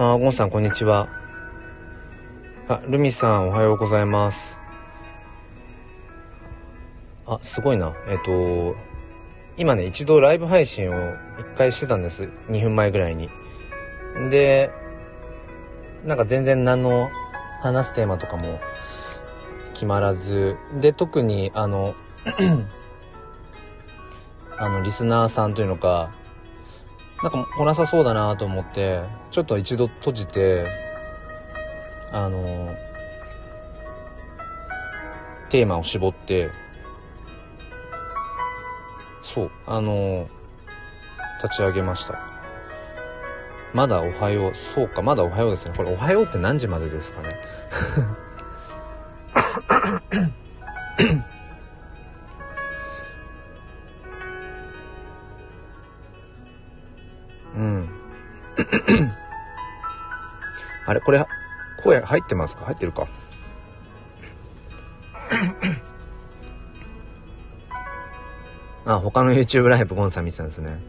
あゴンさんこんにちは。あルミさんおはようございます。あすごいな。えっと今ね一度ライブ配信を一回してたんです。2分前ぐらいに。でなんか全然何の話すテーマとかも決まらず。で特にあの あのリスナーさんというのかなんか来なさそうだなと思ってちょっと一度閉じてあのテーマを絞ってそうあの立ち上げました。まだおはようそうかまだおはようですね。これおはようって何時までですかね？あれこれ声入ってますか？入ってるか？あ他の YouTube ライブゴンさん見てたんですね。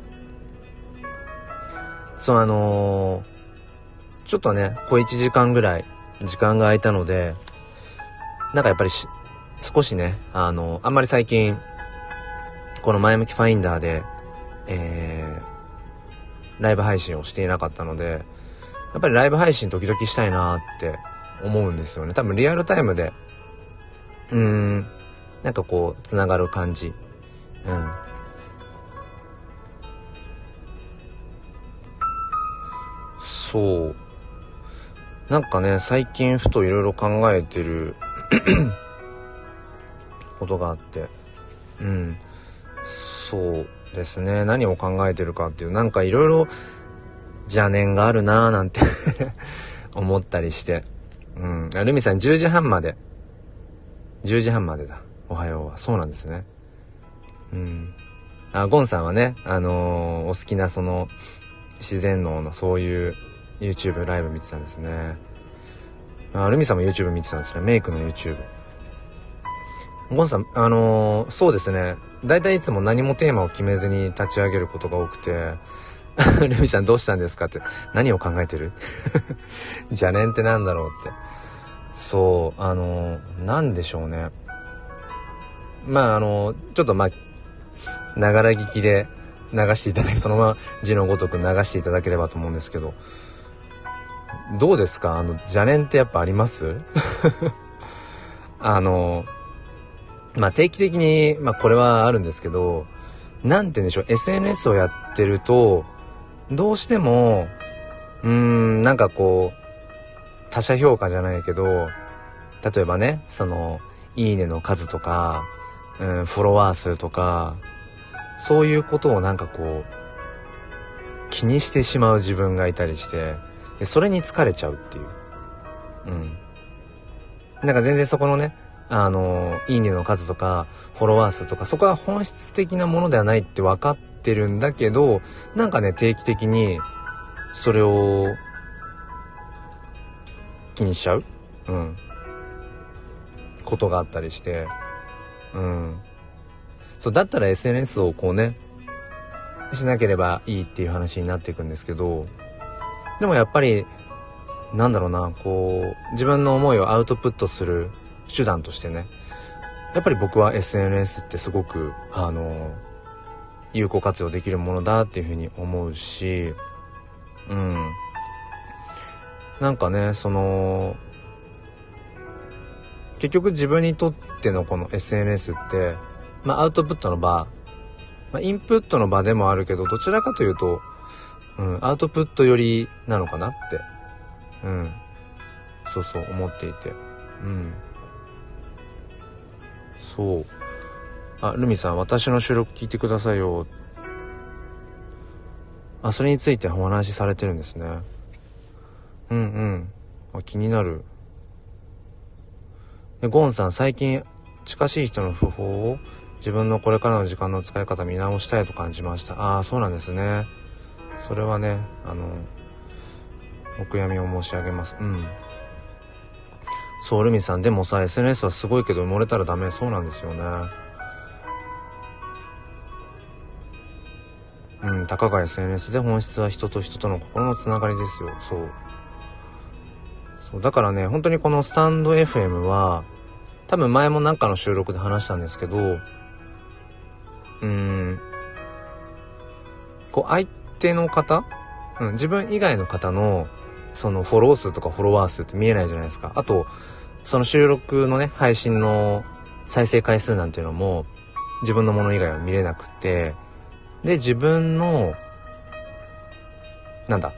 そうあのー、ちょっとね小1時間ぐらい時間が空いたのでなんかやっぱり少しねあのー、あんまり最近この前向きファインダーでえー、ライブ配信をしていなかったのでやっぱりライブ配信時々したいなって思うんですよね。多分リアルタイムでうーんなんかこうつながる感じ。うん。そう。なんかね最近ふといろいろ考えてる ことがあって。うん。そうですね。何を考えてるかっていうなんかいろいろ邪念があるなーなんて 思ったりして。うん。ルミさん10時半まで。10時半までだ。おはようは。そうなんですね。うん。あゴンさんはねあのー、お好きなその自然農のそういう YouTube ライブ見てたんですね。あルミさんも YouTube 見てたんですね。メイクの YouTube ゴンさんあのー、そうですね。大体いつも何もテーマを決めずに立ち上げることが多くて。ルミさんどうしたんですかって。何を考えてる？邪念ってなんだろうって。そうあの何でしょうね。まああのちょっとまあながら聞きで流していただき そのまま字のごとく流していただければと思うんですけど。どうですか？あの邪念ってやっぱあります？あのまあ定期的に、まあこれはあるんですけど、なんて言うんでしょう、SNS をやってると、どうしても、うーん、なんかこう、他者評価じゃないけど、例えばね、その、いいねの数とか、うん、フォロワー数とか、そういうことをなんかこう、気にしてしまう自分がいたりして、でそれに疲れちゃうっていう。うん。なんか全然そこのね、あの、いいねの数とか、フォロワー数とか、そこは本質的なものではないって分かってるんだけど、なんかね、定期的に、それを、気にしちゃううん。ことがあったりして、うん。そう、だったら SNS をこうね、しなければいいっていう話になっていくんですけど、でもやっぱり、なんだろうな、こう、自分の思いをアウトプットする手段としてねやっぱり僕は SNS ってすごくあの有効活用できるものだっていうふうに思うしうん。なんかねその結局自分にとってのこの SNS ってまあアウトプットの場、まあ、インプットの場でもあるけどどちらかというと、うん、アウトプット寄りなのかなってうん。そうそう思っていて。うん。そう。あルミさん私の収録聞いてくださいよ。あそれについてお話しされてるんですね。うんうん。あ気になる。でゴンさん最近近しい人の訃報を自分のこれからの時間の使い方見直したいと感じました。ああそうなんですね。それはねあのお悔やみを申し上げます。うん。そうルミさんでもさ SNS はすごいけど埋もれたらダメ。そうなんですよね。うんたかが SNS で本質は人と人との心のつながりですよ。そう。そうだからね本当にこのスタンド FM は多分前もなんかの収録で話したんですけどうんこう相手の方、うん、自分以外の方のそのフォロー数とかフォロワー数って見えないじゃないですか。あとその収録のね配信の再生回数なんていうのも自分のもの以外は見れなくてで自分のなんだ？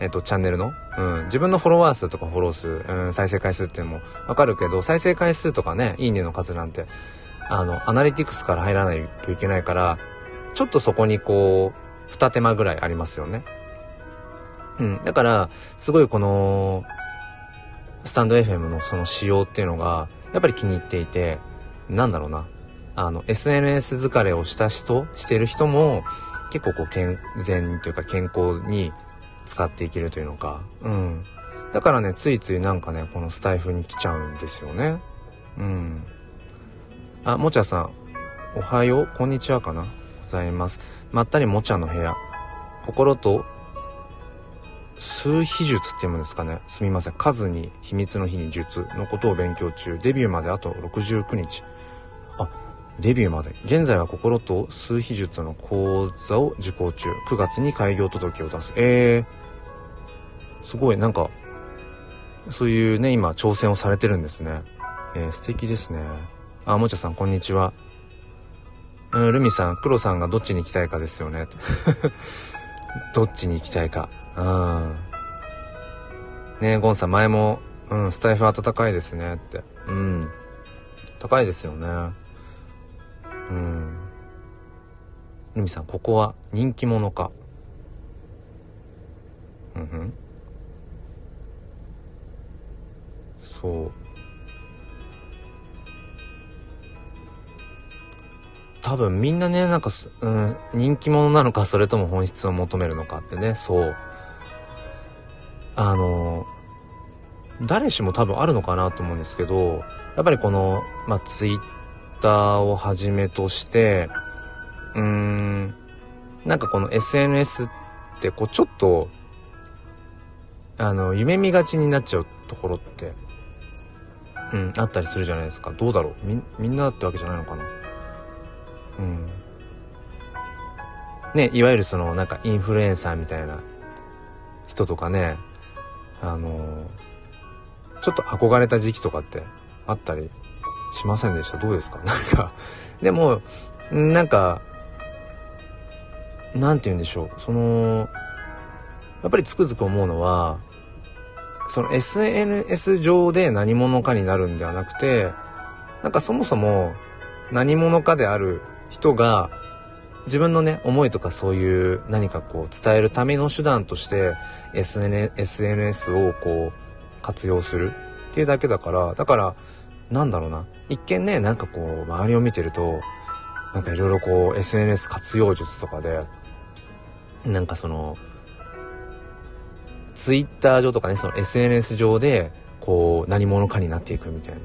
えっ、と、チャンネルの、うん、自分のフォロワー数とかフォロー数、うん、再生回数っていうのもわかるけど、再生回数とかね、いいねの数なんて、あの、アナリティクスから入らないといけないから、ちょっとそこにこう、二手間ぐらいありますよね。うん。だから、すごいこの、スタンド FM のその仕様っていうのが、やっぱり気に入っていて、なんだろうな。あの、SNS 疲れをした人、してる人も、結構こう健全というか健康に使っていけるというのか、うん。だからね、ついついなんかね、このスタイフに来ちゃうんですよね。うん。あ、もちゃさん、おはよう、こんにちはかな。ございます。まったりもちゃの部屋。心と数秘術って読むんですかね。すみません。数に秘密の日に術のことを勉強中。デビューまであと69日。あ、デビューまで。現在は心と数秘術の講座を受講中。9月に開業届を出す。えー、すごい、なんか、そういうね、今、挑戦をされてるんですね。えー、素敵ですね。あ、もちゃさん、こんにちは。うん、ルミさん、黒さんがどっちに行きたいかですよね。どっちに行きたいか。うん。ねゴンさん、前も、うん、スタイフ暖かいですねって。うん。高いですよね。うん。ルミさんここは人気者か。うんうん。そう。多分みんなねなんか、うん、人気者なのかそれとも本質を求めるのかってね。そう。あの誰しも多分あるのかなと思うんですけどやっぱりこの、まあ、ツイッターをはじめとして、うーん、なんかこの SNS ってこうちょっと、あの、夢見がちになっちゃうところって、うん、あったりするじゃないですか。どうだろう？み、みんなってわけじゃないのかな？うん。ね、いわゆるその、なんかインフルエンサーみたいな人とかね、あのちょっと憧れた時期とかってあったりしませんでした。どうですか？なんか、でも、なんか、なんて言うんでしょう。その、やっぱりつくづく思うのは、その SNS 上で何者かになるんではなくて、なんかそもそも何者かである人が自分のね、思いとかそういう何かこう伝えるための手段として SNS をこう活用するっていうだけだから、だからなんだろうな。一見ね、なんかこう、周りを見てると、なんかいろいろこう、SNS 活用術とかで、なんかその、ツイッター上とかね、その SNS 上で、こう、何者かになっていくみたいな。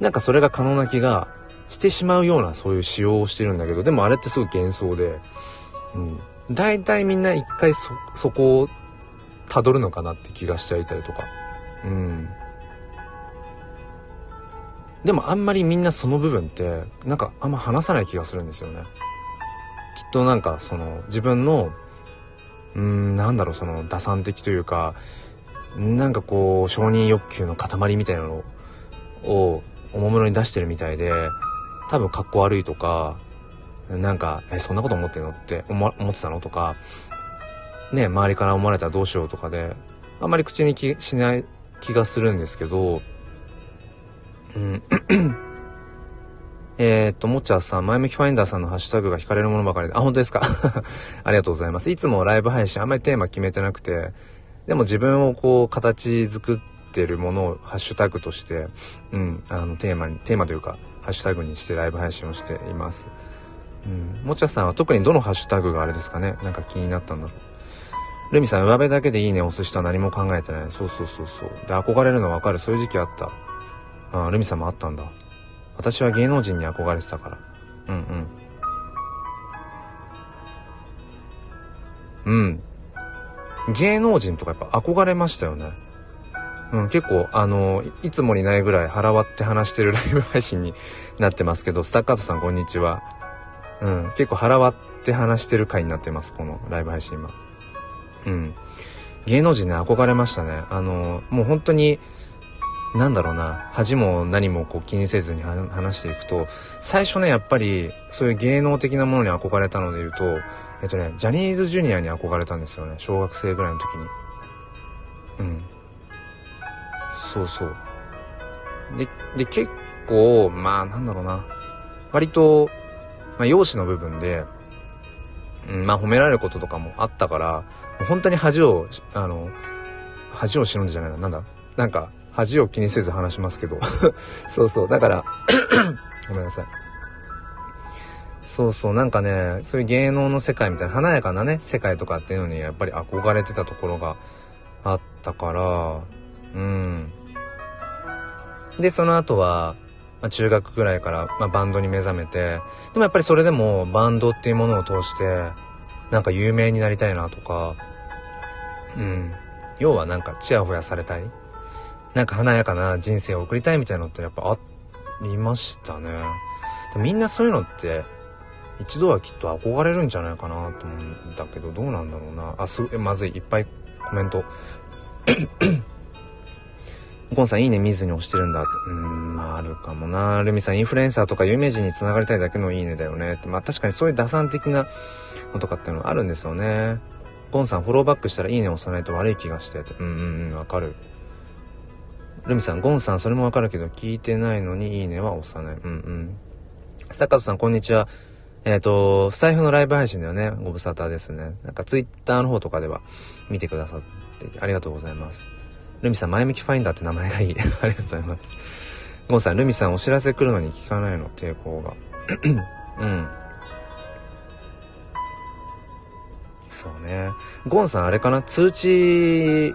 なんかそれが可能な気がしてしまうような、そういう仕様をしてるんだけど、でもあれってすごい幻想で、うん。大体みんな一回そ、そこを辿るのかなって気がしちゃいたりとか。うん。でもあんまりみんなその部分ってなんかあんま話さない気がするんですよね。きっとなんかその自分のうんなんだろうその打算的というかなんかこう承認欲求の塊みたいなのをおもむろに出してるみたいで多分格好悪いとかなんかえそんなこと思ってんのって思思ってたのとかね周りから思われたらどうしようとかであんまり口にしない気がするんですけどうん。えっと、もちゃさん、前向きファインダーさんのハッシュタグが惹かれるものばかりで、あ、本当ですか？ありがとうございます。いつもライブ配信あんまりテーマ決めてなくて、でも自分をこう、形作ってるものをハッシュタグとして、うん、あの、テーマに、テーマというか、ハッシュタグにしてライブ配信をしています。うん、もちゃさんは特にどのハッシュタグがあれですかね？なんか気になったんだろう。ルミさん、上辺だけでいいね押す人は何も考えてない。そうそうそうそう。で、憧れるのわかる。そういう時期あった。ああ、ルミさんもあったんだ。私は芸能人に憧れてたから。うんうん。うん。芸能人とかやっぱ憧れましたよね。うん、結構、あの、いつもにないぐらい腹割って話してるライブ配信になってますけど、スタッカートさんこんにちは。うん、結構腹割って話してる回になってます、このライブ配信今。うん。芸能人ね、憧れましたね。あの、もう本当に、なんだろうな、恥も何もこう気にせずに話していくと、最初ね、やっぱり、そういう芸能的なものに憧れたので言うと、えっとね、ジャニーズジュニアに憧れたんですよね、小学生ぐらいの時に。うん。そうそう。で、で、結構、まあ、なんだろうな。割と、まあ、容姿の部分で、うん、まあ、褒められることとかもあったから、本当に恥を、あの、恥を忍んでじゃないな、なんだ？なんか、恥を気にせず話しますけど。そうそう。だから ごめんなさい。そうそう。なんかね、そういう芸能の世界みたいな華やかなね、世界とかっていうのにやっぱり憧れてたところがあったから、うん。で、その後は、まあ、中学ぐらいから、まあ、バンドに目覚めて、でもやっぱりそれでもバンドっていうものを通して、なんか有名になりたいなとか、うん。要はなんかチヤホヤされたいなんか華やかな人生を送りたいみたいなのってやっぱありましたね。みんなそういうのって一度はきっと憧れるんじゃないかなと思うんだけどどうなんだろうな。あ、す、まずい。いっぱいコメント。ゴンさんいいね見ずに押してるんだって。うん、まああるかもな。ルミさんインフルエンサーとか有名人に繋がりたいだけのいいねだよねって。まあ確かにそういう打算的なのとかっていうのはあるんですよね。ゴンさんフォローバックしたらいいね押さないと悪い気がして。うんうんうん、わかる。ルミさん、ゴンさん、それもわかるけど、聞いてないのにいいねは押さない。うんうん。スタッカートさん、こんにちは。えっ、ー、と、スタイフのライブ配信だよね。ご無沙汰ですね。なんかツイッターの方とかでは見てくださってありがとうございます。ルミさん、前向きファインダーって名前がいい。ありがとうございます。ゴンさん、ルミさん、お知らせ来るのに聞かないの抵抗が。うん。そうね。ゴンさん、あれかな？通知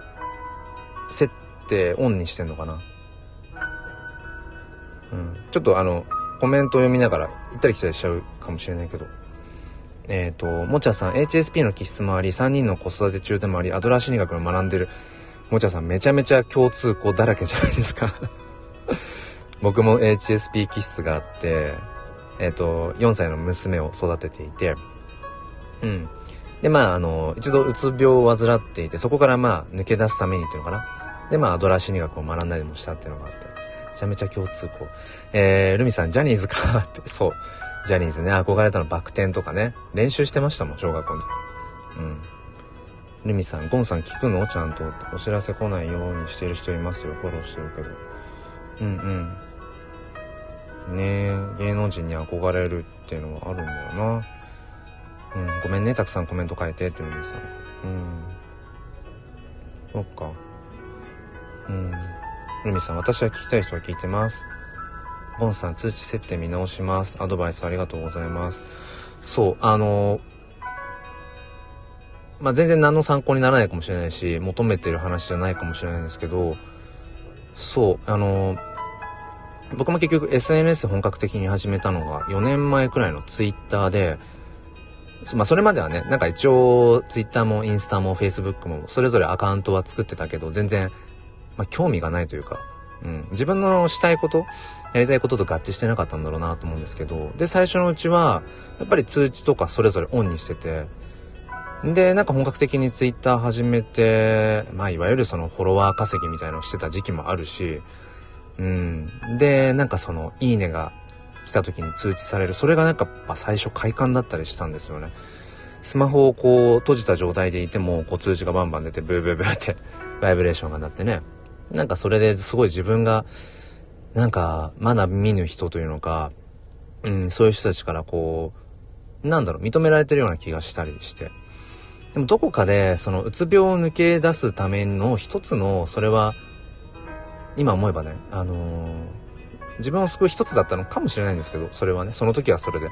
設定オンにしてんのかな？うん。ちょっとあの、コメントを読みながら行ったり来たりしちゃうかもしれないけど。えっ、ー、と、もちゃさん、HSP の気質もあり、3人の子育て中でもあり、アドラー心理学を学んでる。もちゃさん、めちゃめちゃ共通項だらけじゃないですか 僕も HSP 気質があって、えっ、ー、と、4歳の娘を育てていて、うん。で、まあ、あの、一度うつ病を患っていて、そこからまあ、抜け出すためにっていうのかな。で、まあ、アドラー心理学を学んだりもしたっていうのがあって。めちゃめちゃ共通項。えー、ルミさん、ジャニーズかって、そう。ジャニーズね、憧れたのバク転とかね。練習してましたもん、小学校の時。うん。ルミさん、ゴンさん聞くの？ちゃんと。お知らせ来ないようにしてる人いますよ。フォローしてるけど。うんうん。ねえ、芸能人に憧れるっていうのはあるんだよな。うん、ごめんね、たくさんコメント書いてってルミさん。うん。そっか。うん。ルミさん、私は聞きたい人は聞いてます。ボンさん、通知設定見直します。アドバイスありがとうございます。そう、あのまあ、全然何の参考にならないかもしれないし、求めてる話じゃないかもしれないんですけど、そう、あの僕も結局 SNS 本格的に始めたのが4年前くらいの Twitter で、まあそれまではね、なんか一応 Twitter もインスタも Facebook もそれぞれアカウントは作ってたけど、全然まあ、興味がないというか、うん、自分のしたいこと、やりたいことと合致してなかったんだろうなと思うんですけど、で、最初のうちは、やっぱり通知とかそれぞれオンにしてて、で、なんか本格的にツイッター始めて、まあ、いわゆるそのフォロワー稼ぎみたいなのをしてた時期もあるし、うん。で、なんかその、いいねが来た時に通知される。それがなんか、最初快感だったりしたんですよね。スマホをこう、閉じた状態でいても、こう通知がバンバン出て、ブーブーブーって、バイブレーションが鳴ってね。なんかそれですごい自分が、なんか、まだ見ぬ人というのか、うん、そういう人たちからこう、なんだろう、認められてるような気がしたりして。でもどこかで、その、うつ病を抜け出すための一つの、それは、今思えばね、あのー、自分を救う一つだったのかもしれないんですけど、それはね、その時はそれで。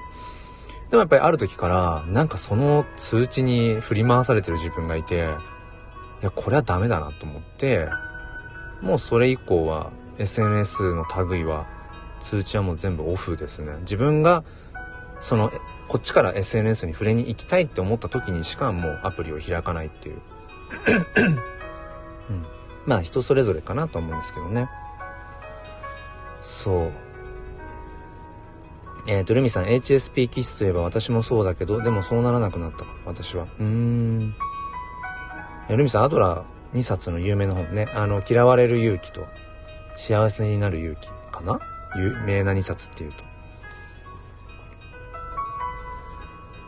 でもやっぱりある時から、なんかその通知に振り回されてる自分がいて、いや、これはダメだなと思って、もうそれ以降は SNS の類は通知はもう全部オフですね。自分がそのこっちから SNS に触れに行きたいって思った時にしかもうアプリを開かないっていう。うん、まあ人それぞれかなと思うんですけどね。そう。えっ、ー、と、ルミさん、HSP 気質といえば私もそうだけど、でもそうならなくなったか、私は。うーん。ルミさん、アドラー2冊の有名な本ね、あの、嫌われる勇気と、幸せになる勇気かな？有名な2冊っていうと。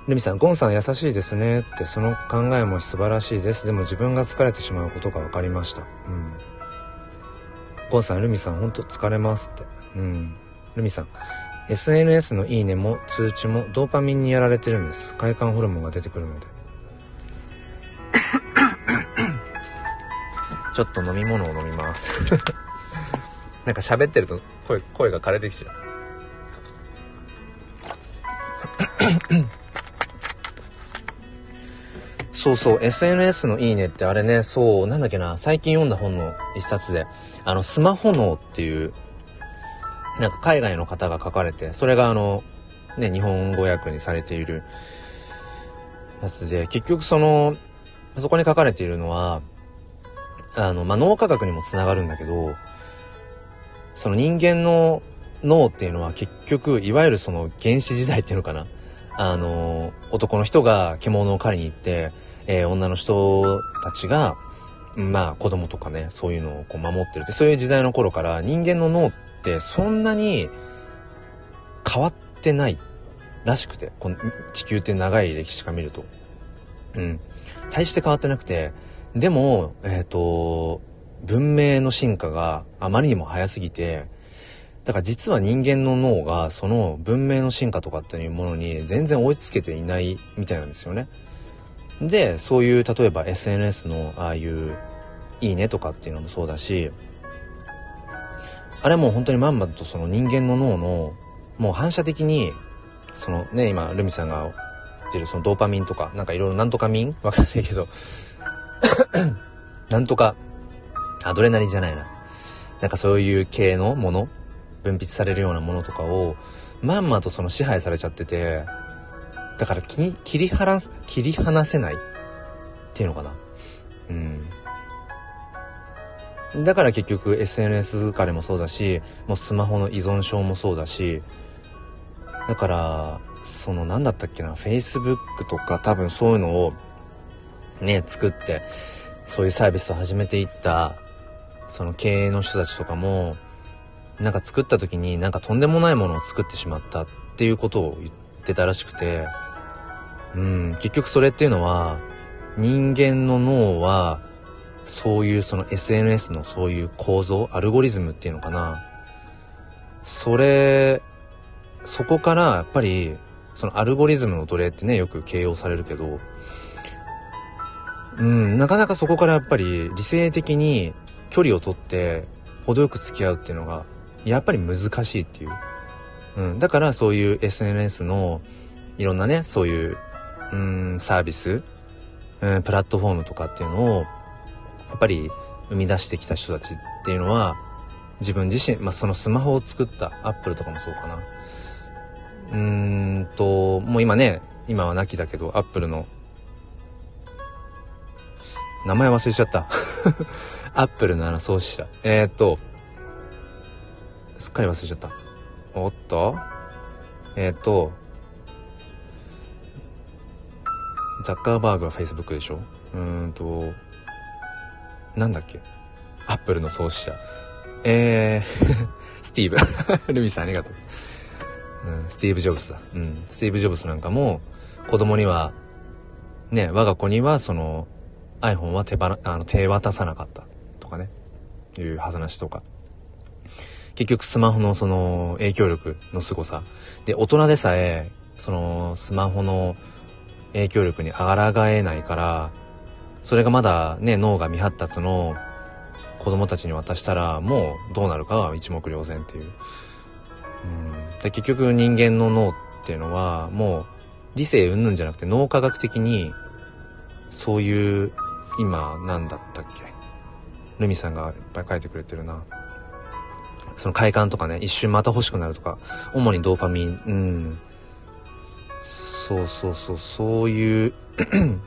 ルミさん、ゴンさん優しいですねって、その考えも素晴らしいです。でも自分が疲れてしまうことが分かりました。うん。ゴンさん、ルミさん、ほんと疲れますって。うん。ルミさん、SNS のいいねも通知もドーパミンにやられてるんです。快感ホルモンが出てくるので。ちょっと飲み物を飲みます。なんか喋ってると声、声が枯れてきちゃう。そうそう、SNS のいいねってあれね、そう、なんだっけな、最近読んだ本の一冊で、あの、スマホ脳っていう、なんか海外の方が書かれて、それがあの、ね、日本語訳にされているやつで、結局その、そこに書かれているのは、あの、まあ、脳科学にもつながるんだけど、その人間の脳っていうのは結局、いわゆるその原始時代っていうのかな。あの、男の人が獣を狩りに行って、えー、女の人たちが、まあ子供とかね、そういうのをこう守ってるって、そういう時代の頃から人間の脳ってそんなに変わってないらしくて、この地球って長い歴史から見ると。うん。大して変わってなくて、でも、えっ、ー、と、文明の進化があまりにも早すぎて、だから実は人間の脳がその文明の進化とかっていうものに全然追いつけていないみたいなんですよね。で、そういう例えば SNS のああいういいねとかっていうのもそうだし、あれも本当にまんまとその人間の脳のもう反射的にそのね、今ルミさんが言ってるそのドーパミンとかなんかいろいろなんとかミン？わかんないけど なんとかアドレナリンじゃないな。なんかそういう系のもの分泌されるようなものとかを、まんまとその支配されちゃってて、だから切り離す、切り離せないっていうのかな。うん。だから結局 SNS 疲れもそうだし、もうスマホの依存症もそうだし、だから、その何だったっけな、Facebook とか多分そういうのをね、作って、そういうサービスを始めていった、その経営の人たちとかも、なんか作った時になんかとんでもないものを作ってしまったっていうことを言ってたらしくて、うん、結局それっていうのは、人間の脳は、そういうその SNS のそういう構造、アルゴリズムっていうのかな。それ、そこからやっぱり、そのアルゴリズムの奴隷ってね、よく形容されるけど、うん、なかなかそこからやっぱり理性的に距離をとって程よく付き合うっていうのがやっぱり難しいっていう。うん。だからそういう SNS のいろんなね、そういう、うん、サービス、うん、プラットフォームとかっていうのを、やっぱり生み出してきた人たちっていうのは、自分自身、まあ、そのスマホを作ったアップルとかもそうかな。うーんと、もう今ね、今は亡きだけど、アップルの、名前忘れちゃった。アップルのあの創始者。えー、っと、すっかり忘れちゃった。おっと？えっ、と、ザッカーバーグは Facebook でしょ？うーんと、なんだっけ？アップルの創始者。えー スティーブ。ルミさんありがとう。うん、スティーブ・ジョブズだ。うん、スティーブ・ジョブズなんかも、子供には、ね、我が子にはその iPhone は手ばあの手渡さなかったとかね、いう話とか。結局スマホのその影響力の凄さ。で、大人でさえ、そのスマホの影響力に抗えないから、それがまだね、脳が未発達の子供たちに渡したら、もうどうなるかは一目瞭然っていう。うん。で結局人間の脳っていうのは、もう理性云々じゃなくて脳科学的に、そういう、今、なんだったっけ？ルミさんがいっぱい書いてくれてるな。その快感とかね、一瞬また欲しくなるとか、主にドーパミン、うん。そうそうそう、そういう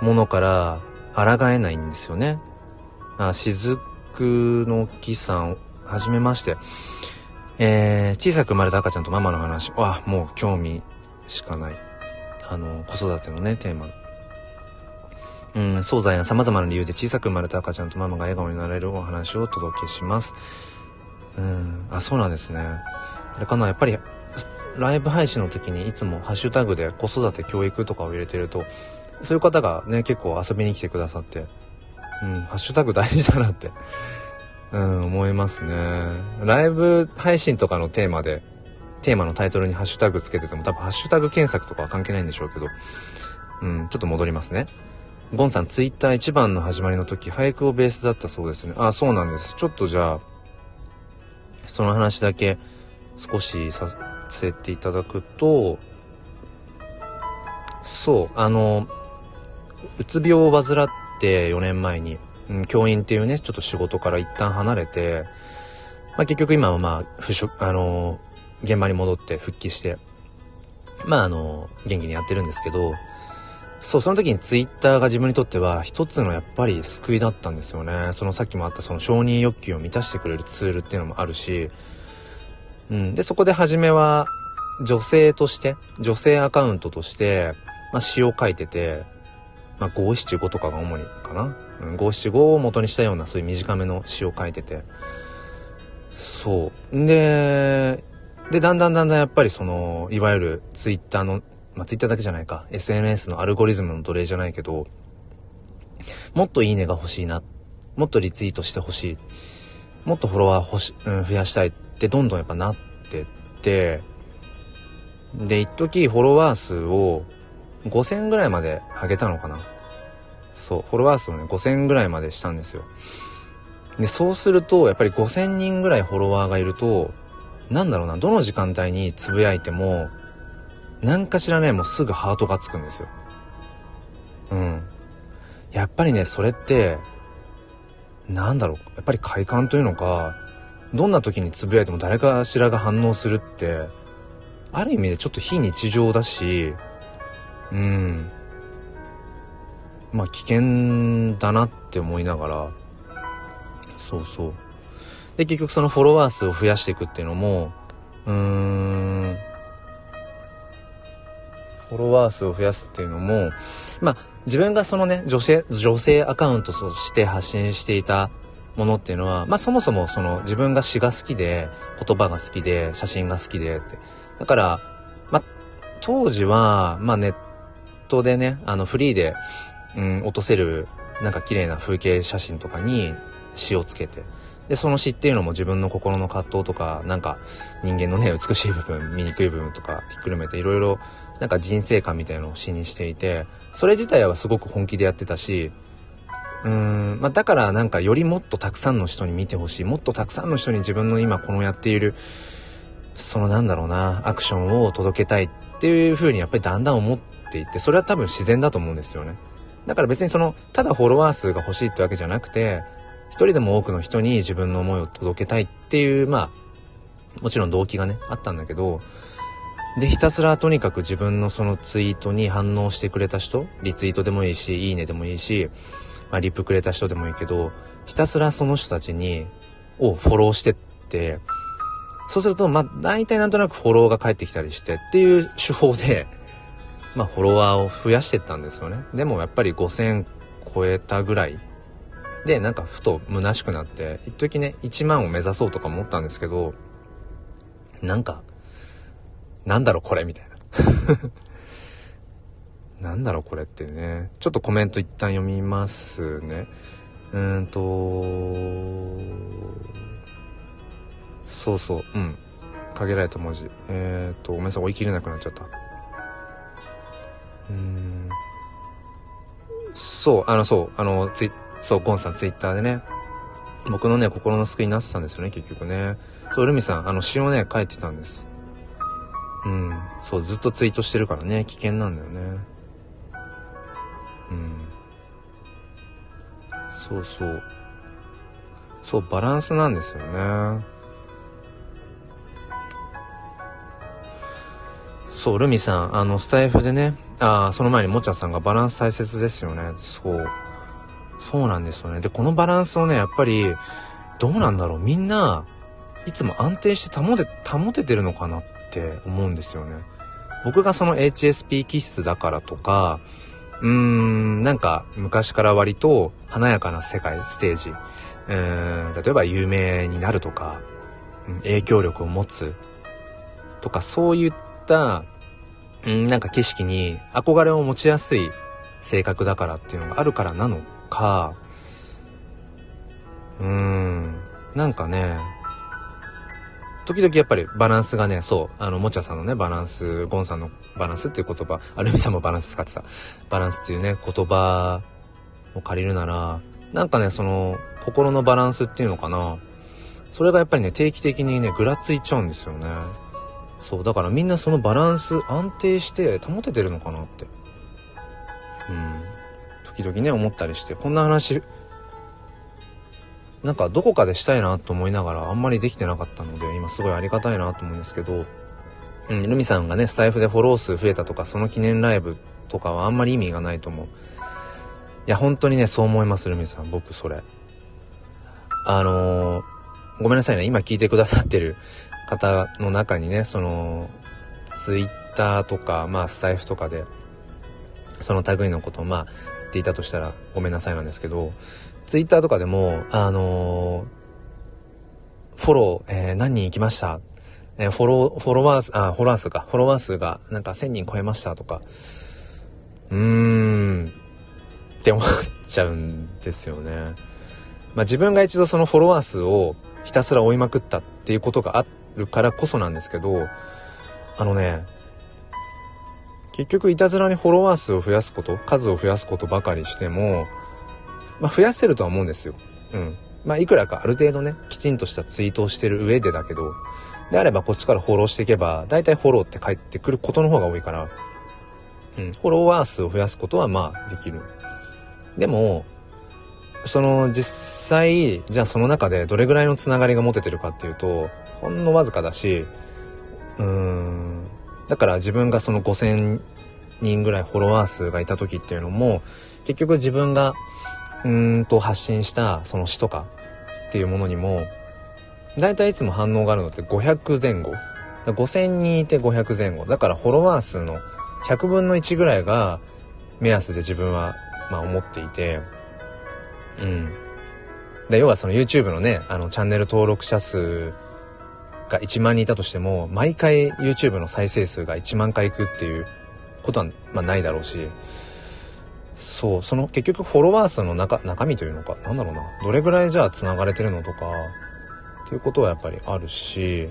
ものから、抗えないんですよね。あ、雫の木さん、はじめまして。えー、小さく生まれた赤ちゃんとママの話。わ、もう興味しかない。あの、子育てのね、テーマ。うん、惣菜や様々な理由で小さく生まれた赤ちゃんとママが笑顔になれるお話をお届けします。うん、あ、そうなんですね。あれかな、やっぱり、ライブ配信の時にいつもハッシュタグで子育て教育とかを入れてると、そういう方がね、結構遊びに来てくださって、うん、ハッシュタグ大事だなってうん、思いますね。ライブ配信とかのテーマで、テーマのタイトルにハッシュタグつけてても多分ハッシュタグ検索とかは関係ないんでしょうけど、うん、ちょっと戻りますね。ゴンさん、ツイッター一番の始まりの時、俳句をベースだったそうですね。あ、そうなんです。ちょっとじゃあ、その話だけ少しさせていただくと、そう、あの、うつ病を患って4年前に、うん、教員っていうね、ちょっと仕事から一旦離れて、まあ結局今はまあ、不職、あの、現場に戻って復帰して、まああの、元気にやってるんですけど、そう、その時にツイッターが自分にとっては一つのやっぱり救いだったんですよね。そのさっきもあったその承認欲求を満たしてくれるツールっていうのもあるし、うん。で、そこで初めは女性として、女性アカウントとして、まあ詩を書いてて、まあ五七五とかが主にかな。五七五を元にしたようなそういう短めの詩を書いてて。そう。で、で、だんだんだんだんやっぱりその、いわゆるツイッターの、まあ、ツイッターだけじゃないか、SNS のアルゴリズムの奴隷じゃないけど、もっといいねが欲しいな。もっとリツイートして欲しい。もっとフォロワー欲し、うん、増やしたいってどんどんやっぱなってって、で、一時フォロワー数を5000ぐらいまで上げたのかな。そう、フォロワー数をね、5000ぐらいまでしたんですよ。で、そうすると、やっぱり5000人ぐらいフォロワーがいると、なんだろうな、どの時間帯につぶやいても、何かしらね、もうすぐハートがつくんですよ。うん。やっぱりね、それって、なんだろう、やっぱり快感というのか、どんな時につぶやいても誰かしらが反応するって、ある意味でちょっと非日常だし、うん。まあ危険だなって思いながら、そうそう。で、結局そのフォロワー数を増やしていくっていうのも、うーん、フォロワー数を増やすっていうのも、まあ自分がそのね、女性、女性アカウントとして発信していたものっていうのは、まあそもそもその自分が詩が好きで、言葉が好きで、写真が好きでって。だから、まあ当時は、まあネットでね、あのフリーでうん、落とせる、なんか綺麗な風景写真とかに詩をつけて、で、その詩っていうのも自分の心の葛藤とか、なんか人間のね、美しい部分、醜い部分とかひっくるめていろいろ、なんか人生観みたいなのを詩にしていて、それ自体はすごく本気でやってたし、うーん、まあ、だからなんかよりもっとたくさんの人に見てほしい、もっとたくさんの人に自分の今このやっている、そのなんだろうな、アクションを届けたいっていう風にやっぱりだんだん思っていって、それは多分自然だと思うんですよね。だから別にその、ただフォロワー数が欲しいってわけじゃなくて、一人でも多くの人に自分の思いを届けたいっていう、まあ、もちろん動機がね、あったんだけど、で、ひたすらとにかく自分のそのツイートに反応してくれた人、リツイートでもいいし、いいねでもいいし、まあ、リプくれた人でもいいけど、ひたすらその人たちに、をフォローしてって、そうすると、まあ、大体なんとなくフォローが返ってきたりしてっていう手法で、まあ、フォロワーを増やしてったんですよね。でもやっぱり5000超えたぐらいで、なんかふと虚しくなって、一時ね、1万を目指そうとか思ったんですけど、なんか、なんだろこれみたいな。なんだろうこれってね。ちょっとコメント一旦読みますね。うーんと、そうそう、うん。限られた文字。えっ、ー、と、ごめんなさい、追い切れなくなっちゃった。うんそうあのそうあのツイそうゴンさんツイッターでね僕のね心の救いになってたんですよね結局ねそうルミさんあの詩をね書いてたんですうんそうずっとツイートしてるからね危険なんだよねうんそうそうそうバランスなんですよねそう、ルミさん、あの、スタイフでね、ああその前にもちゃさんがバランス大切ですよね。そう。そうなんですよね。で、このバランスをね、やっぱり、どうなんだろう。みんな、いつも安定して保て、保ててるのかなって思うんですよね。僕がその HSP 気質だからとか、うーん、なんか昔から割と華やかな世界、ステージ、うん例えば有名になるとか、影響力を持つとか、そういった、うん、なんか景色に憧れを持ちやすい性格だからっていうのがあるからなのか、うーん、なんかね、時々やっぱりバランスがね、そう、あの、もちゃさんのね、バランス、ゴンさんのバランスっていう言葉、アルミさんもバランス使ってた、バランスっていうね、言葉を借りるなら、なんかね、その、心のバランスっていうのかな、それがやっぱりね、定期的にね、ぐらついちゃうんですよね。そう、だからみんなそのバランス安定して保ててるのかなって。うん。時々ね、思ったりして、こんな話なんかどこかでしたいなと思いながらあんまりできてなかったので、今すごいありがたいなと思うんですけど、うん、ルミさんがね、スタイフでフォロー数増えたとか、その記念ライブとかはあんまり意味がないと思う。いや、本当にね、そう思います、ルミさん。僕、それ。あのー、ごめんなさいね、今聞いてくださってる方の中にね、その、ツイッターとか、まあ、スタイフとかで、その類のことを、まあ、言っていたとしたらごめんなさいなんですけど、ツイッターとかでも、あのー、フォロー、えー、何人行きました？えー、フォロー、フォロワー数、あ、フォロワー数か、フォロワー数がなんか1000人超えましたとか、うーん、って思っちゃうんですよね。まあ自分が一度そのフォロワー数をひたすら追いまくったっていうことがあるからこそなんですけど、あのね、結局いたずらにフォロワー数を増やすこと、数を増やすことばかりしても、まあ、増やせるとは思うんですよ。うん。まあ、いくらかある程度ね、きちんとしたツイートをしてる上でだけど、であればこっちからフォローしていけば、大体フォローって返ってくることの方が多いから、うん、フォロワー数を増やすことはまあできる。でも、その実際、じゃあその中でどれぐらいのつながりが持ててるかっていうと、ほんのわずかだし、うーん、だから自分がその5000人ぐらいフォロワー数がいた時っていうのも、結局自分がうんと発信したその詩とかっていうものにも大体いつも反応があるのって500前後。5000人いて500前後。だからフォロワー数の100分の1ぐらいが目安で自分はまあ思っていて。うん。で要はその YouTube のねあのチャンネル登録者数が1万人いたとしても毎回 YouTube の再生数が1万回いくっていうことはまあないだろうし。そう、その結局フォロワー数の中、中身というのか、なんだろうな。どれぐらいじゃあ繋がれてるのとか、っていうことはやっぱりあるし、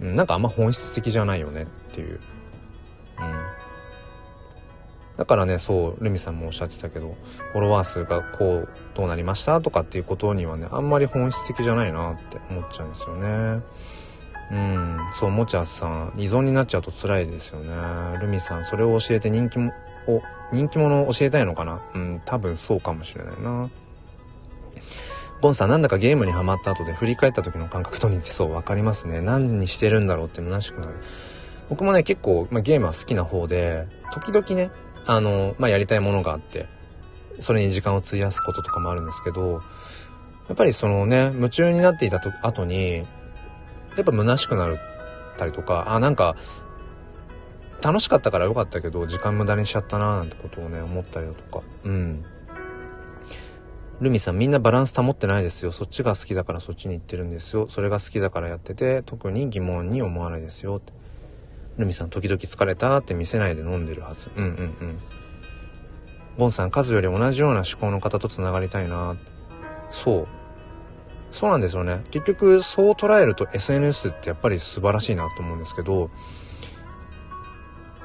うん、なんかあんま本質的じゃないよねっていう。うん。だからね、そう、ルミさんもおっしゃってたけど、フォロワー数がこう、どうなりましたとかっていうことにはね、あんまり本質的じゃないなって思っちゃうんですよね。うん、そう、もちゃさん、依存になっちゃうと辛いですよね。ルミさん、それを教えて人気も、を人気者を教えたいのかな？うん、多分そうかもしれないな。ゴンさんなんだかゲームにハマった後で振り返った時の感覚と似てそう分かりますね。何にしてるんだろうって虚しくなる。僕もね、結構、ま、ゲームは好きな方で、時々ね、あの、ま、やりたいものがあって、それに時間を費やすこととかもあるんですけど、やっぱりそのね、夢中になっていたと後に、やっぱ虚しくなったりとか、あ、なんか、楽しかったからよかったけど、時間無駄にしちゃったなーなんてことをね、思ったりだとか。うん。ルミさんみんなバランス保ってないですよ。そっちが好きだからそっちに行ってるんですよ。それが好きだからやってて、特に疑問に思わないですよ。ルミさん時々疲れたって見せないで飲んでるはず。うんうんうん。ゴンさん数より同じような思考の方と繋がりたいな。そう。そうなんですよね。結局そう捉えると SNS ってやっぱり素晴らしいなと思うんですけど、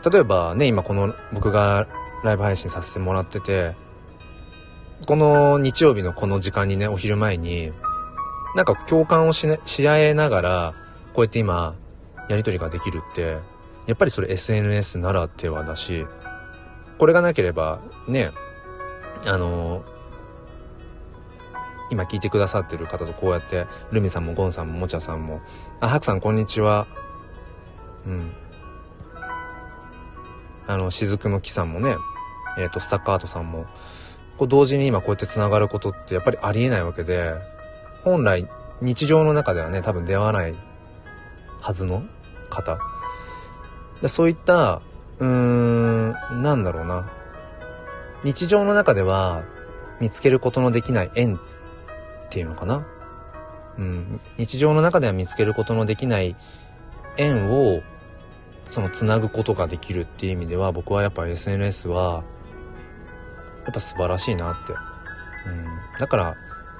例えばね、今この僕がライブ配信させてもらってて、この日曜日のこの時間にね、お昼前に、なんか共感をし,、ね、し合えながら、こうやって今、やりとりができるって、やっぱりそれ SNS ならではだし、これがなければ、ね、あの今聞いてくださってる方とこうやって、ルミさんもゴンさんももちゃさんも、あ、ハクさんこんにちは。うん。あの、雫の木さんもね、えっ、ー、と、スタッカートさんも、こう同時に今こうやって繋がることってやっぱりありえないわけで、本来日常の中ではね、多分出会わないはずの方。でそういった、うーん、なんだろうな。日常の中では見つけることのできない縁っていうのかな。うん、日常の中では見つけることのできない縁をそのつなぐことができるっていう意味では僕はやっぱ SNS はやっぱ素晴らしいなって。うん、だから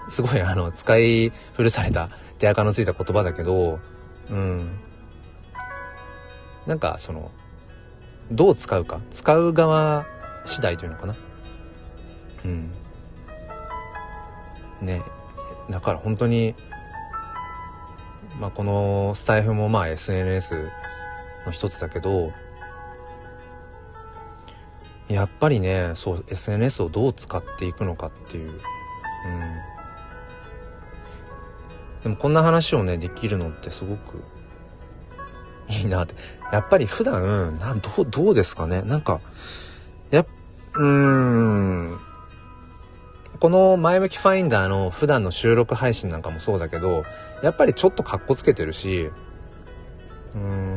すごいあの使い古された手垢のついた言葉だけど、うん、なんかそのどう使うか使う側次第というのかな。うん。ねだから本当にまあ、このスタイフもまあ SNS の一つだけどやっぱりねそう SNS をどう使っていくのかっていう、うん、でもこんな話をねできるのってすごくいいなって。やっぱり普段などうどうですかね？なんかやうーん。この前向きファインダーの普段の収録配信なんかもそうだけど、やっぱりちょっとカッコつけてるし、うーん、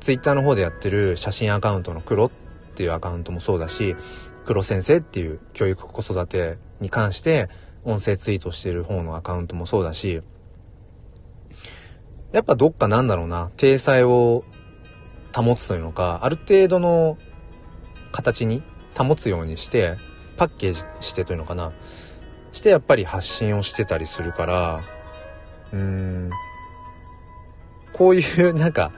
ツイッターの方でやってる写真アカウントの黒っていうアカウントもそうだし、黒先生っていう教育子育てに関して音声ツイートしてる方のアカウントもそうだし、やっぱどっかなんだろうな、体裁を保つというのか、ある程度の形に保つようにして、パッケージしてというのかな。してやっぱり発信をしてたりするから、うーん、こういうなんか、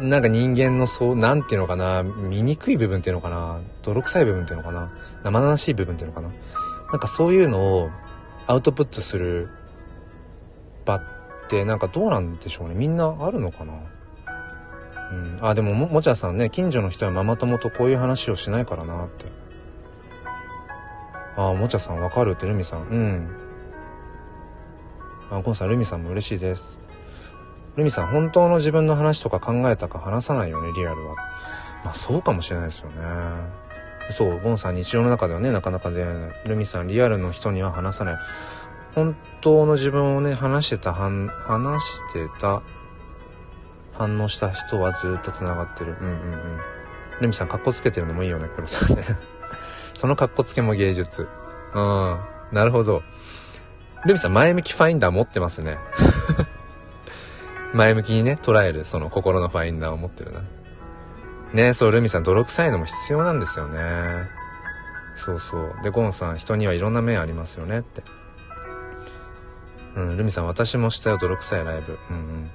なんか人間のそう、なんていうのかな、醜い部分っていうのかな、泥臭い部分っていうのかな、生々しい部分っていうのかな。なんかそういうのをアウトプットする場ってなんかどうなんでしょうね。みんなあるのかな。うん。あ、でもも、もちゃさんね、近所の人はママ友とこういう話をしないからなって。ああ、もちゃさんわかるってルミさん。うん。あ、ゴンさん、ルミさんも嬉しいです。ルミさん、本当の自分の話とか考えたか話さないよね、リアルは。まあ、そうかもしれないですよね。そう、ゴンさん、日常の中ではね、なかなか出会えない。ルミさん、リアルの人には話さない。本当の自分をね、話してた、話してた、反応した人はずっと繋がってる。うんうんうん。ルミさん、格好つけてるのもいいよね、黒さんね。その格好つけも芸術。うん。なるほど。ルミさん、前向きファインダー持ってますね。前向きにね、捉える、その心のファインダーを持ってるな。ねそう、ルミさん、泥臭いのも必要なんですよね。そうそう。で、ゴンさん、人にはいろんな面ありますよねって。うん、ルミさん、私もしたよ、泥臭いライブ。うんうん。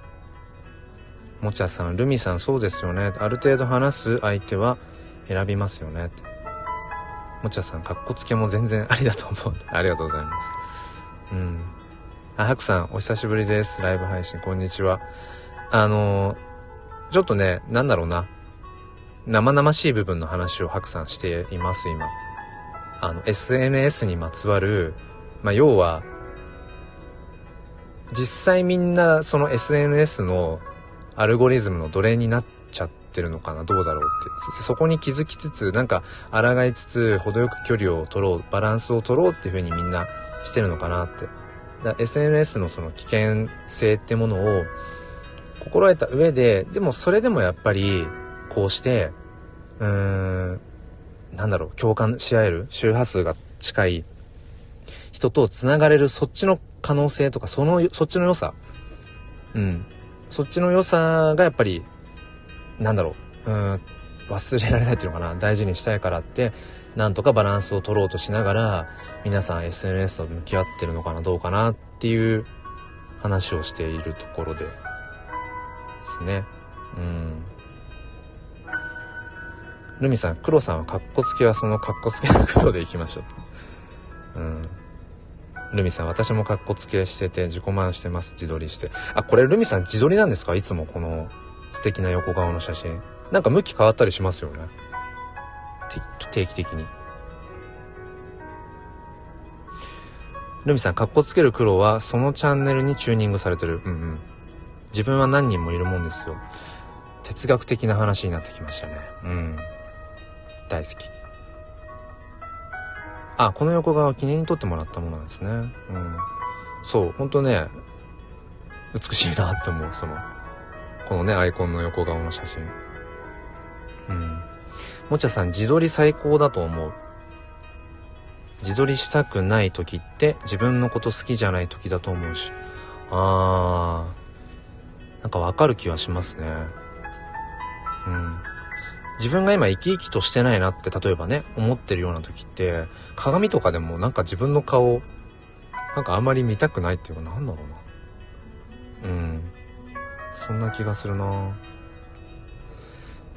もちゃさん、ルミさん、そうですよね。ある程度話す相手は選びますよねって。もちゃさん、かっこつけも全然ありだと思う。ありがとうございます。うん。あ、ハクさん、お久しぶりです。ライブ配信、こんにちは。あのー、ちょっとね、なんだろうな。生々しい部分の話をハクさんしています、今。あの、SNS にまつわる、まあ、要は、実際みんなその SNS のアルゴリズムの奴隷になっちゃってるのかなどうだろうってそこに気づきつつなんか抗いつつ程よく距離を取ろうバランスを取ろうっていう風にみんなしてるのかなって SNS のその危険性ってものを心得た上ででもそれでもやっぱりこうしてうーんなんだろう共感し合える周波数が近い人と繋がれるそっちの可能性とかそのそっちの良さ。うん。そっちの良さがやっぱりなんだろう、うん、忘れられないっていうのかな、大事にしたいからって、なんとかバランスを取ろうとしながら、皆さん SNS と向き合ってるのかな、どうかなっていう話をしているところでですね。うん。ルミさん、黒さんはカッコつけはそのカッコつけの黒でいきましょう。うん。ルミさん、私もカッコつけしてて自己満してます。自撮りして。あ、これルミさん自撮りなんですか？いつもこの素敵な横顔の写真。なんか向き変わったりしますよね。定期的に。ルミさん、かっこつける黒はそのチャンネルにチューニングされてる。うんうん。自分は何人もいるもんですよ。哲学的な話になってきましたね。うん。大好き。あこの横顔記念に撮ってもらったものなんですねうんそうほんとね美しいなって思うそのこのねアイコンの横顔の写真うんもちゃさん自撮り最高だと思う。自撮りしたくない時って自分のこと好きじゃない時だと思うし。あー。なんかわかる気はしますね。うん。自分が今生き生きとしてないなって例えばね思ってるような時って鏡とかでもなんか自分の顔なんかあんまり見たくないっていうかなんだろうな。うん。そんな気がするな。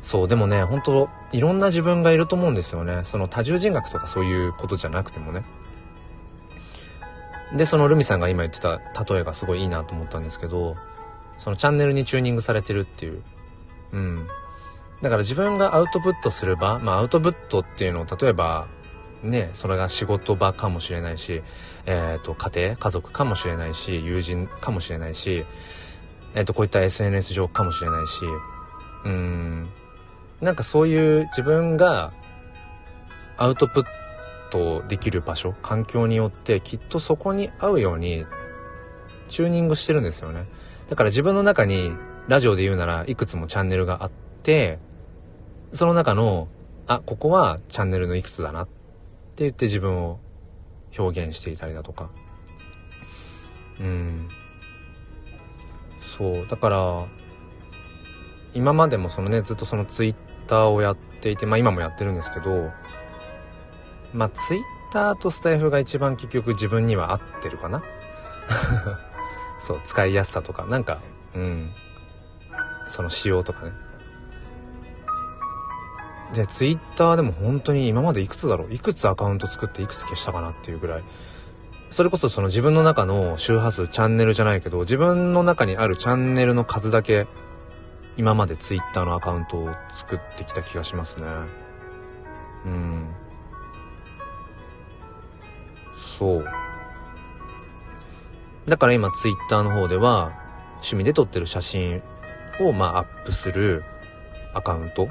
そうでもね本当いろんな自分がいると思うんですよね。その多重人格とかそういうことじゃなくてもね。でそのルミさんが今言ってた例えがすごいいいなと思ったんですけどそのチャンネルにチューニングされてるっていう。うん。だから自分がアウトプットする場、まあアウトプットっていうのを例えば、ね、それが仕事場かもしれないし、えっ、ー、と、家庭、家族かもしれないし、友人かもしれないし、えっ、ー、と、こういった SNS 上かもしれないし、うん、なんかそういう自分がアウトプットできる場所、環境によってきっとそこに合うようにチューニングしてるんですよね。だから自分の中にラジオで言うならいくつもチャンネルがあって、その中の、あ、ここはチャンネルのいくつだなって言って自分を表現していたりだとか。うん。そう。だから、今までもそのね、ずっとそのツイッターをやっていて、まあ今もやってるんですけど、まあツイッターとスタイフが一番結局自分には合ってるかな？そう、使いやすさとか、なんか、うん。その仕様とかね。で、ツイッターでも本当に今までいくつだろう？いくつアカウント作っていくつ消したかなっていうぐらい。それこそその自分の中の周波数、チャンネルじゃないけど、自分の中にあるチャンネルの数だけ、今までツイッターのアカウントを作ってきた気がしますね。うん。そう。だから今ツイッターの方では、趣味で撮ってる写真をまあアップするアカウント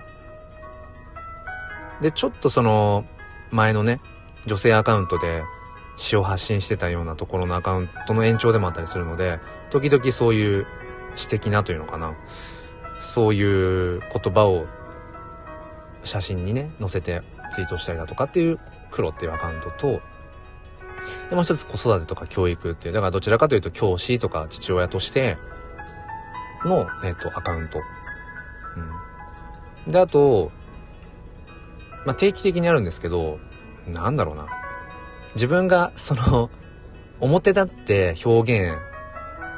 で、ちょっとその、前のね、女性アカウントで詩を発信してたようなところのアカウントの延長でもあったりするので、時々そういう詩的なというのかな。そういう言葉を写真にね、載せてツイートしたりだとかっていう黒っていうアカウントと、で、もう一つ子育てとか教育っていう、だからどちらかというと教師とか父親としての、えっ、と、アカウント。うん。で、あと、まあ、定期的にあるんですけど、なんだろうな。自分が、その、表立って表現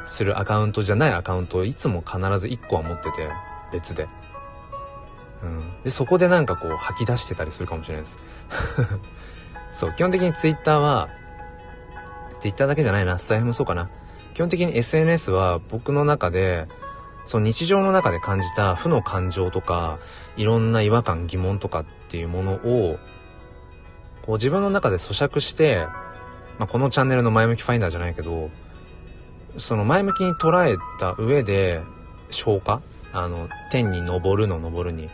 するアカウントじゃないアカウントをいつも必ず1個は持ってて、別で。うん。で、そこでなんかこう吐き出してたりするかもしれないです。そう、基本的に Twitter は、Twitter だけじゃないな、スタイフもそうかな。基本的に SNS は僕の中で、その日常の中で感じた負の感情とか、いろんな違和感、疑問とかっていうものを、こう自分の中で咀嚼して、まあ、このチャンネルの前向きファインダーじゃないけど、その前向きに捉えた上で、消化？あの、天に昇るの昇るに、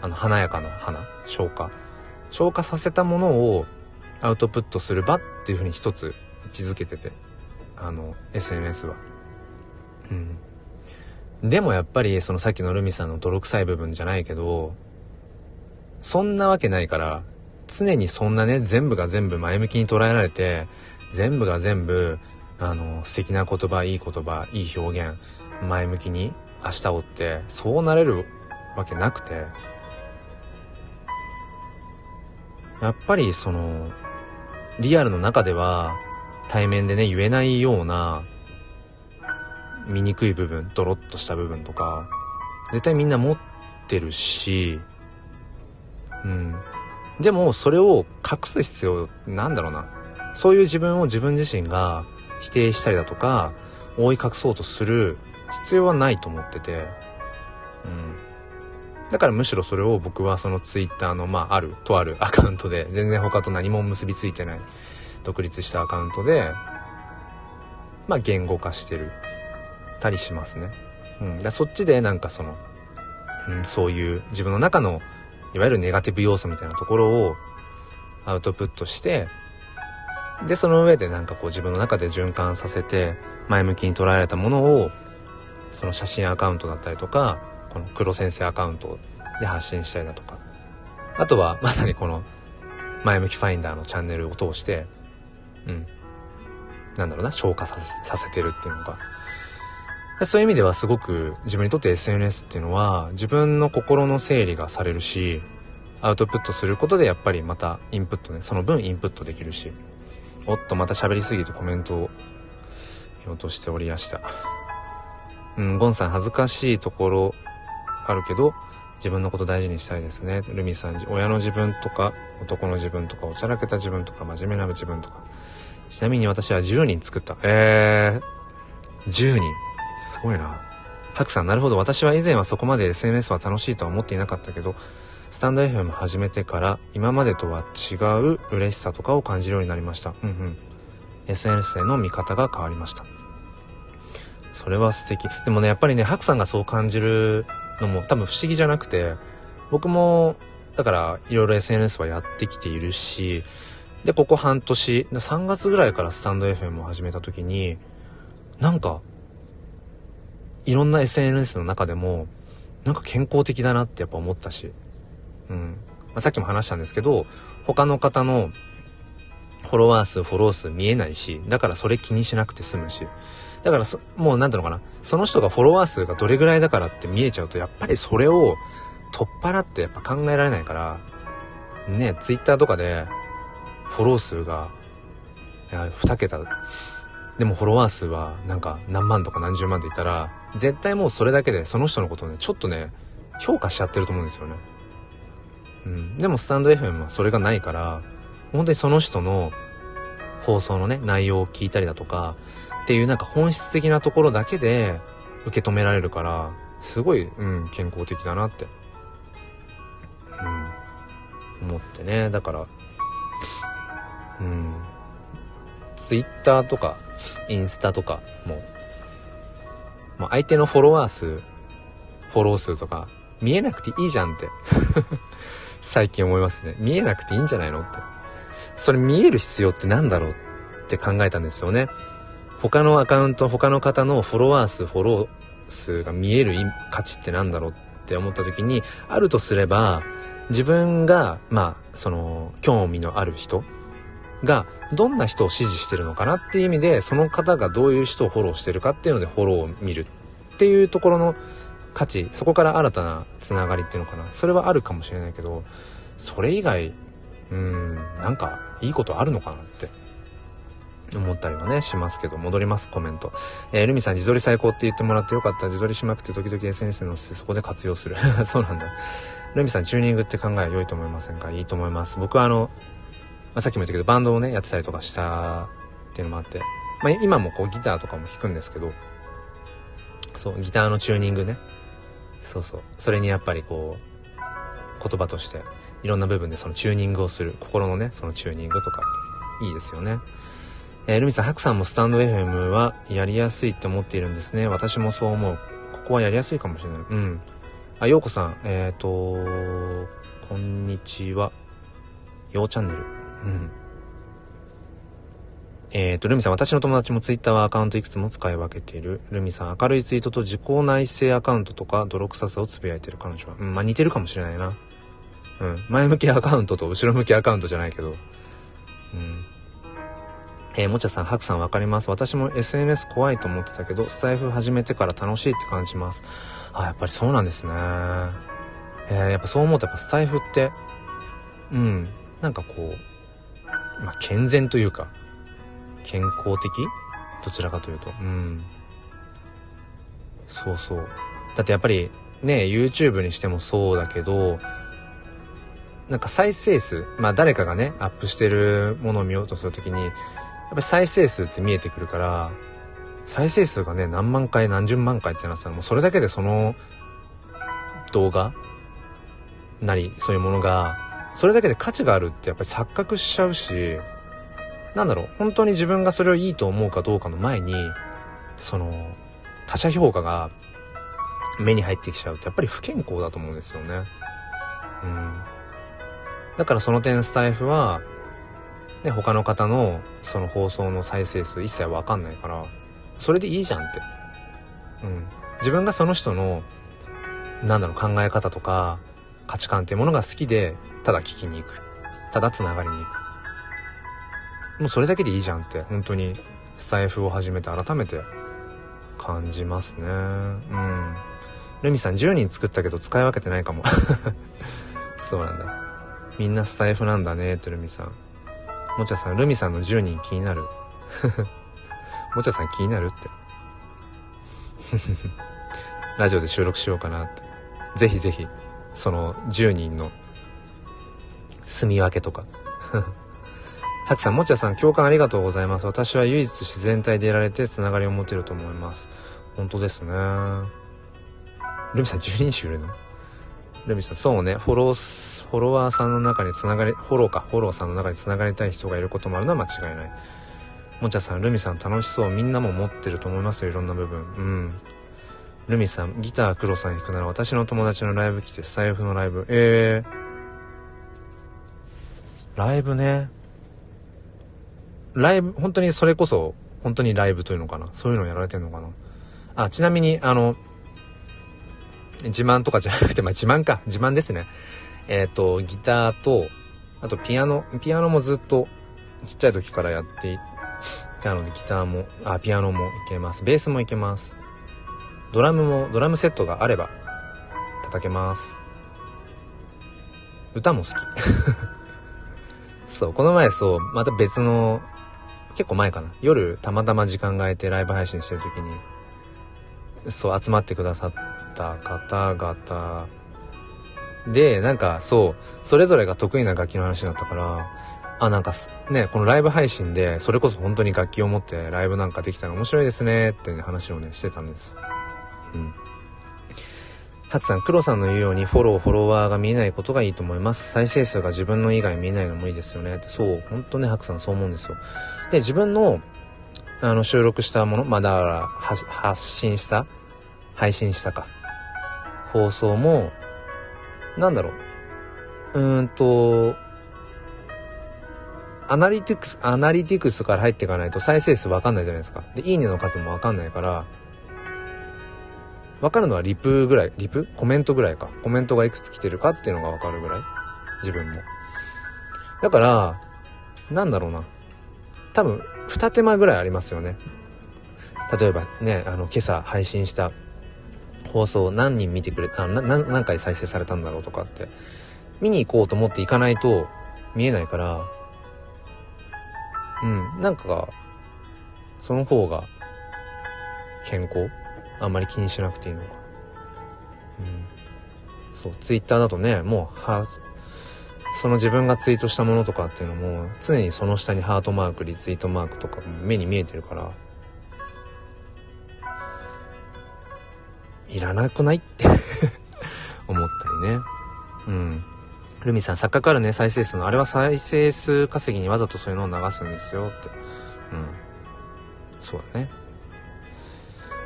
あの、華やかな花？消化消化させたものをアウトプットする場っていうふうに一つ位置づけてて、あの、SNS は。うん。でもやっぱりそのさっきのルミさんの泥臭い部分じゃないけど、そんなわけないから、常にそんなね、全部が全部前向きに捉えられて、全部が全部、あの、素敵な言葉、いい言葉、いい表現、前向きに明日をって、そうなれるわけなくて、やっぱりその、リアルの中では、対面でね、言えないような、醜い部分、ドロッとした部分とか、絶対みんな持ってるし、うん。でも、それを隠す必要、なんだろうな。そういう自分を自分自身が否定したりだとか、覆い隠そうとする必要はないと思ってて、うん。だからむしろそれを僕はそのツイッターの、まあ、ある、とある アカウントで、全然他と何も結びついてない、独立したアカウントで、まあ、言語化してる。たりしますね。うん。だそっちでなんかその、うん、そういう自分の中の、いわゆるネガティブ要素みたいなところをアウトプットして、で、その上でなんかこう自分の中で循環させて、前向きに捉えられたものを、その写真アカウントだったりとか、この黒先生アカウントで発信したりだとか。あとは、まさにこの、前向きファインダーのチャンネルを通して、うん。なんだろうな、消化させさせてるっていうのが。そういう意味ではすごく自分にとって SNS っていうのは自分の心の整理がされるし、アウトプットすることでやっぱりまたインプットね、その分インプットできるし、おっとまた喋りすぎてコメントを見落としておりやした。うん、ゴンさん恥ずかしいところあるけど、自分のこと大事にしたいですね。ルミさん、親の自分とか、男の自分とか、おちゃらけた自分とか、真面目な自分とか。ちなみに私は10人作った。えー、10人。すごいな。ハクさん、なるほど。私は以前はそこまで SNS は楽しいとは思っていなかったけど、スタンド FM 始めてから今までとは違う嬉しさとかを感じるようになりました。うんうん。SNS への見方が変わりました。それは素敵。でもね、やっぱりね、ハクさんがそう感じるのも多分不思議じゃなくて、僕も、だからいろいろ SNS はやってきているし、で、ここ半年、3月ぐらいからスタンド FM を始めた時に、なんか、いろんな SNS の中でも、なんか健康的だなってやっぱ思ったし、うん。まあ、さっきも話したんですけど、他の方のフォロワー数、フォロー数見えないし、だからそれ気にしなくて済むし。だからもうなんていうのかな、その人がフォロワー数がどれぐらいだからって見えちゃうと、やっぱりそれを取っ払ってやっぱ考えられないから、ね、ツイッターとかで、フォロー数が、いや、2桁、でもフォロワー数はなんか何万とか何十万でいたら、絶対もうそれだけでその人のことをね、ちょっとね、評価しちゃってると思うんですよね。うん。でもスタンド FM はそれがないから、本当にその人の放送のね、内容を聞いたりだとか、っていうなんか本質的なところだけで受け止められるから、すごい、うん、健康的だなって、うん、思ってね。だから、うん、ツイッターとか、インスタとかも、まあ、相手のフォロワー数、フォロー数とか、見えなくていいじゃんって最近思いますね。見えなくていいんじゃないのって。それ見える必要って何だろうって考えたんですよね。他のアカウント、他の方のフォロワー数、フォロー数が見える価値って何だろうって思った時に、あるとすれば、自分が、まあ、その、興味のある人が、どんな人を支持してるのかなっていう意味で、その方がどういう人をフォローしてるかっていうのでフォローを見るっていうところの価値、そこから新たなつながりっていうのかな。それはあるかもしれないけど、それ以外、うん、なんか、いいことあるのかなって思ったりはね、しますけど、戻ります、コメント。えー、ルミさん、自撮り最高って言ってもらってよかった。自撮りしまくって時々 SNS に載せてそこで活用する。そうなんだ。ルミさん、チューニングって考え良いと思いませんか？いいと思います。僕はあの、まあ、さっきも言ったけど、バンドをね、やってたりとかしたっていうのもあって、まあ、今もこうギターとかも弾くんですけど、そう、ギターのチューニングね。そうそう。それにやっぱりこう、言葉として、いろんな部分でそのチューニングをする。心のね、そのチューニングとか、いいですよね。えー、ルミさん、ハクさんもスタンド FM はやりやすいって思っているんですね。私もそう思う。ここはやりやすいかもしれない。うん。あ、ようこさん、えっ、ー、と、こんにちは。ようチャンネル。うん。えっ、ー、と、ルミさん、私の友達もツイッターはアカウントいくつも使い分けている。ルミさん、明るいツイートと自己内省アカウントとか泥臭さをつぶやいてる彼女は。うん、まあ似てるかもしれないな。うん。前向きアカウントと後ろ向きアカウントじゃないけど。うん。えー、もちゃさん、ハクさんわかります。私も SNS 怖いと思ってたけど、スタイフ始めてから楽しいって感じます。あ、やっぱりそうなんですね。えー、やっぱそう思うとやっぱスタイフって、うん、なんかこう、まあ、健全というか、健康的？どちらかというと。うん。そうそう。だってやっぱり、ね、YouTube にしてもそうだけど、なんか再生数、まあ誰かがね、アップしてるものを見ようとするときに、っぱ再生数って見えてくるから、再生数がね、何万回何十万回ってなったら、もうそれだけでその動画なり、そういうものが、それだけで価値があるってやっぱり錯覚しちゃうし、なんだろう、本当に自分がそれをいいと思うかどうかの前に、その、他者評価が目に入ってきちゃうとやっぱり不健康だと思うんですよね。うん。だからその点スタイフは、ね、他の方のその放送の再生数一切わかんないから、それでいいじゃんって。うん。自分がその人の、なんだろう、考え方とか、価値観っていうものが好きで、ただ聞きに行く。ただ繋がりに行く。もうそれだけでいいじゃんって、本当に、スタイフを始めて改めて感じますね。うん。ルミさん10人作ったけど使い分けてないかも。そうなんだ。みんなスタイフなんだねってルミさん。もちゃさん、ルミさんの10人気になる。もちゃさん気になるって。ラジオで収録しようかなって。ぜひぜひ、その10人の住み分けとか。ハキさん、もちゃさん、共感ありがとうございます。私は唯一自然体でいられてつながりを持てると思います。本当ですね。ルミさん、10人種いるの？ルミさん、そうね、フォロー、フォロワーさんの中につながり、フォローか、フォローさんの中につながりたい人がいることもあるのは間違いない。もちゃさん、ルミさん楽しそう。みんなも持ってると思いますよ、いろんな部分。うん。ルミさん、ギター黒さん弾くなら私の友達のライブ来て、財布のライブ。えー。ライブね。ライブ、本当にそれこそ、本当にライブというのかな？そういうのをやられてんのかな？あ、ちなみに、あの、自慢とかじゃなくて、まあ、自慢か。自慢ですね。えっ、ー、と、ギターと、あとピアノ。ピアノもずっとちっちゃい時からやっていたので、ギターも、あ、ピアノもいけます。ベースもいけます。ドラムも、ドラムセットがあれば、叩けます。歌も好き。そう、この前そう、また別の、結構前かな。夜、たまたま時間が空いてライブ配信してる時に、そう、集まってくださった方々で、なんかそう、それぞれが得意な楽器の話だったから、あ、なんかね、このライブ配信で、それこそ本当に楽器を持ってライブなんかできたら面白いですねってね、話をね、してたんです。うん。ハツさん、黒さんの言うようにフォロー、フォロワーが見えないことがいいと思います。再生数が自分の以外見えないのもいいですよね。そう、本当ね、ハクさんそう思うんですよ。で、自分の、あの、収録したもの、ま、だから、発信した配信したか。放送も、なんだろう。うーんと、アナリティクス、アナリティクスから入っていかないと再生数わかんないじゃないですか。で、いいねの数もわかんないから、わかるのはリプぐらい、リプ？コメントぐらいか。コメントがいくつ来てるかっていうのがわかるぐらい？自分も。だから、なんだろうな。多分、二手間ぐらいありますよね。例えばね、あの、今朝配信した放送何人見てくれた、な、何回再生されたんだろうとかって、見に行こうと思って行かないと見えないから、うん、なんか、その方が健康？あんまり気にしなくていいのか。うん。そう、ツイッターだとね、もう、は、その自分がツイートしたものとかっていうのも、常にその下にハートマーク、リツイートマークとか目に見えてるから、いらなくないって 思ったりね。うん。ルミさん、錯覚あるね、再生数の。あれは再生数稼ぎにわざとそういうのを流すんですよって。うん。そうだね。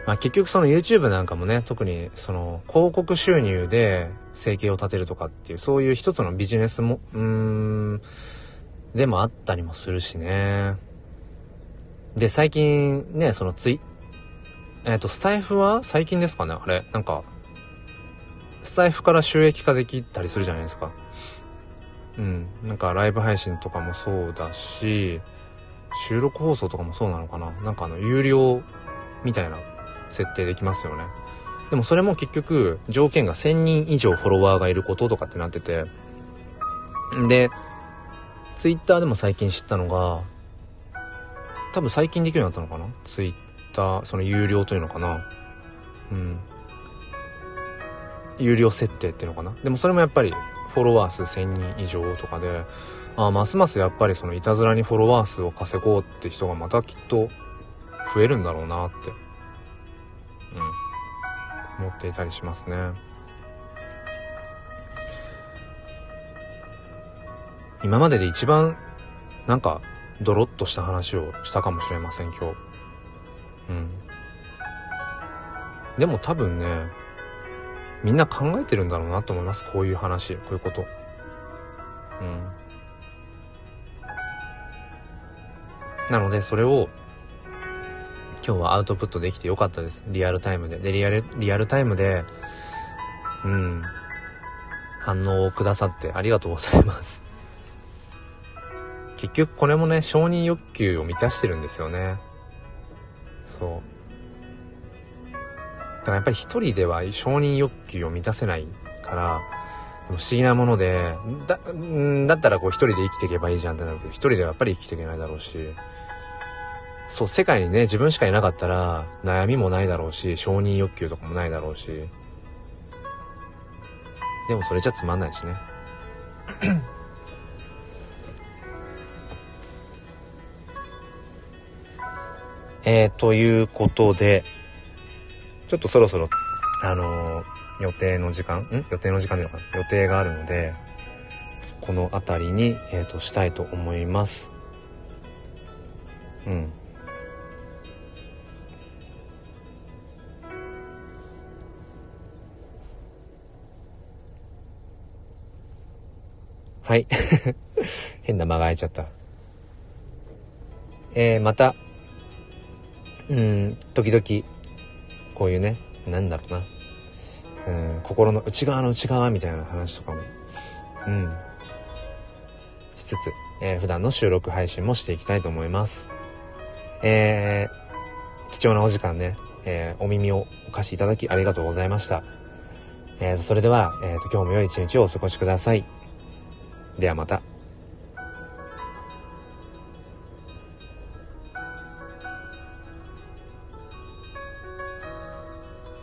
まあ結局その YouTube なんかもね、特にその広告収入で生計を立てるとかっていう、そういう一つのビジネスも、うーん、でもあったりもするしね。で、最近ね、そのツイ、えっ、ー、と、スタイフは最近ですかねあれ。なんか、スタイフから収益化できたりするじゃないですか。うん。なんかライブ配信とかもそうだし、収録放送とかもそうなのかななんかあの、有料みたいな設定できますよね。でもそれも結局、条件が1000人以上フォロワーがいることとかってなってて、で、ツイッターでも最近知ったのが、多分最近できるようになったのかな？ツイッター、その有料というのかな？うん。有料設定っていうのかな？でもそれもやっぱりフォロワー数1000人以上とかで、あますますやっぱりそのいたずらにフォロワー数を稼ごうって人がまたきっと増えるんだろうなって、思っていたりしますね。今までで一番なんかドロッとした話をしたかもしれません今日。うん。でも多分ね、みんな考えてるんだろうなと思います。こういう話、こういうこと。うん。なのでそれを今日はアウトプットできてよかったです。リアルタイムで。で、リアル、リアルタイムで、うん、反応をくださってありがとうございます。結局これもね、承認欲求を満たしてるんですよね。そう。だからやっぱり一人では承認欲求を満たせないから、不思議なもので、だ、んだったらこう一人で生きていけばいいじゃんってなるけど、一人ではやっぱり生きていけないだろうし、そう、世界にね、自分しかいなかったら、悩みもないだろうし、承認欲求とかもないだろうし、でもそれじゃつまんないしね。えー、ということで、ちょっとそろそろ、あのー、予定の時間、ん？予定の時間でいいのかな？予定があるので、この辺りに、えっ、ー、と、したいと思います。うん。はい。変な間が空いちゃった。えー、また、うん、時々、こういうね、なんだろうな。うん、心の内側の内側みたいな話とかも、うん、しつつ、えー、普段の収録配信もしていきたいと思います。えー、貴重なお時間ね、えー、お耳をお貸しいただきありがとうございました。えー、それでは、えー、今日も良い一日をお過ごしください。ではまた。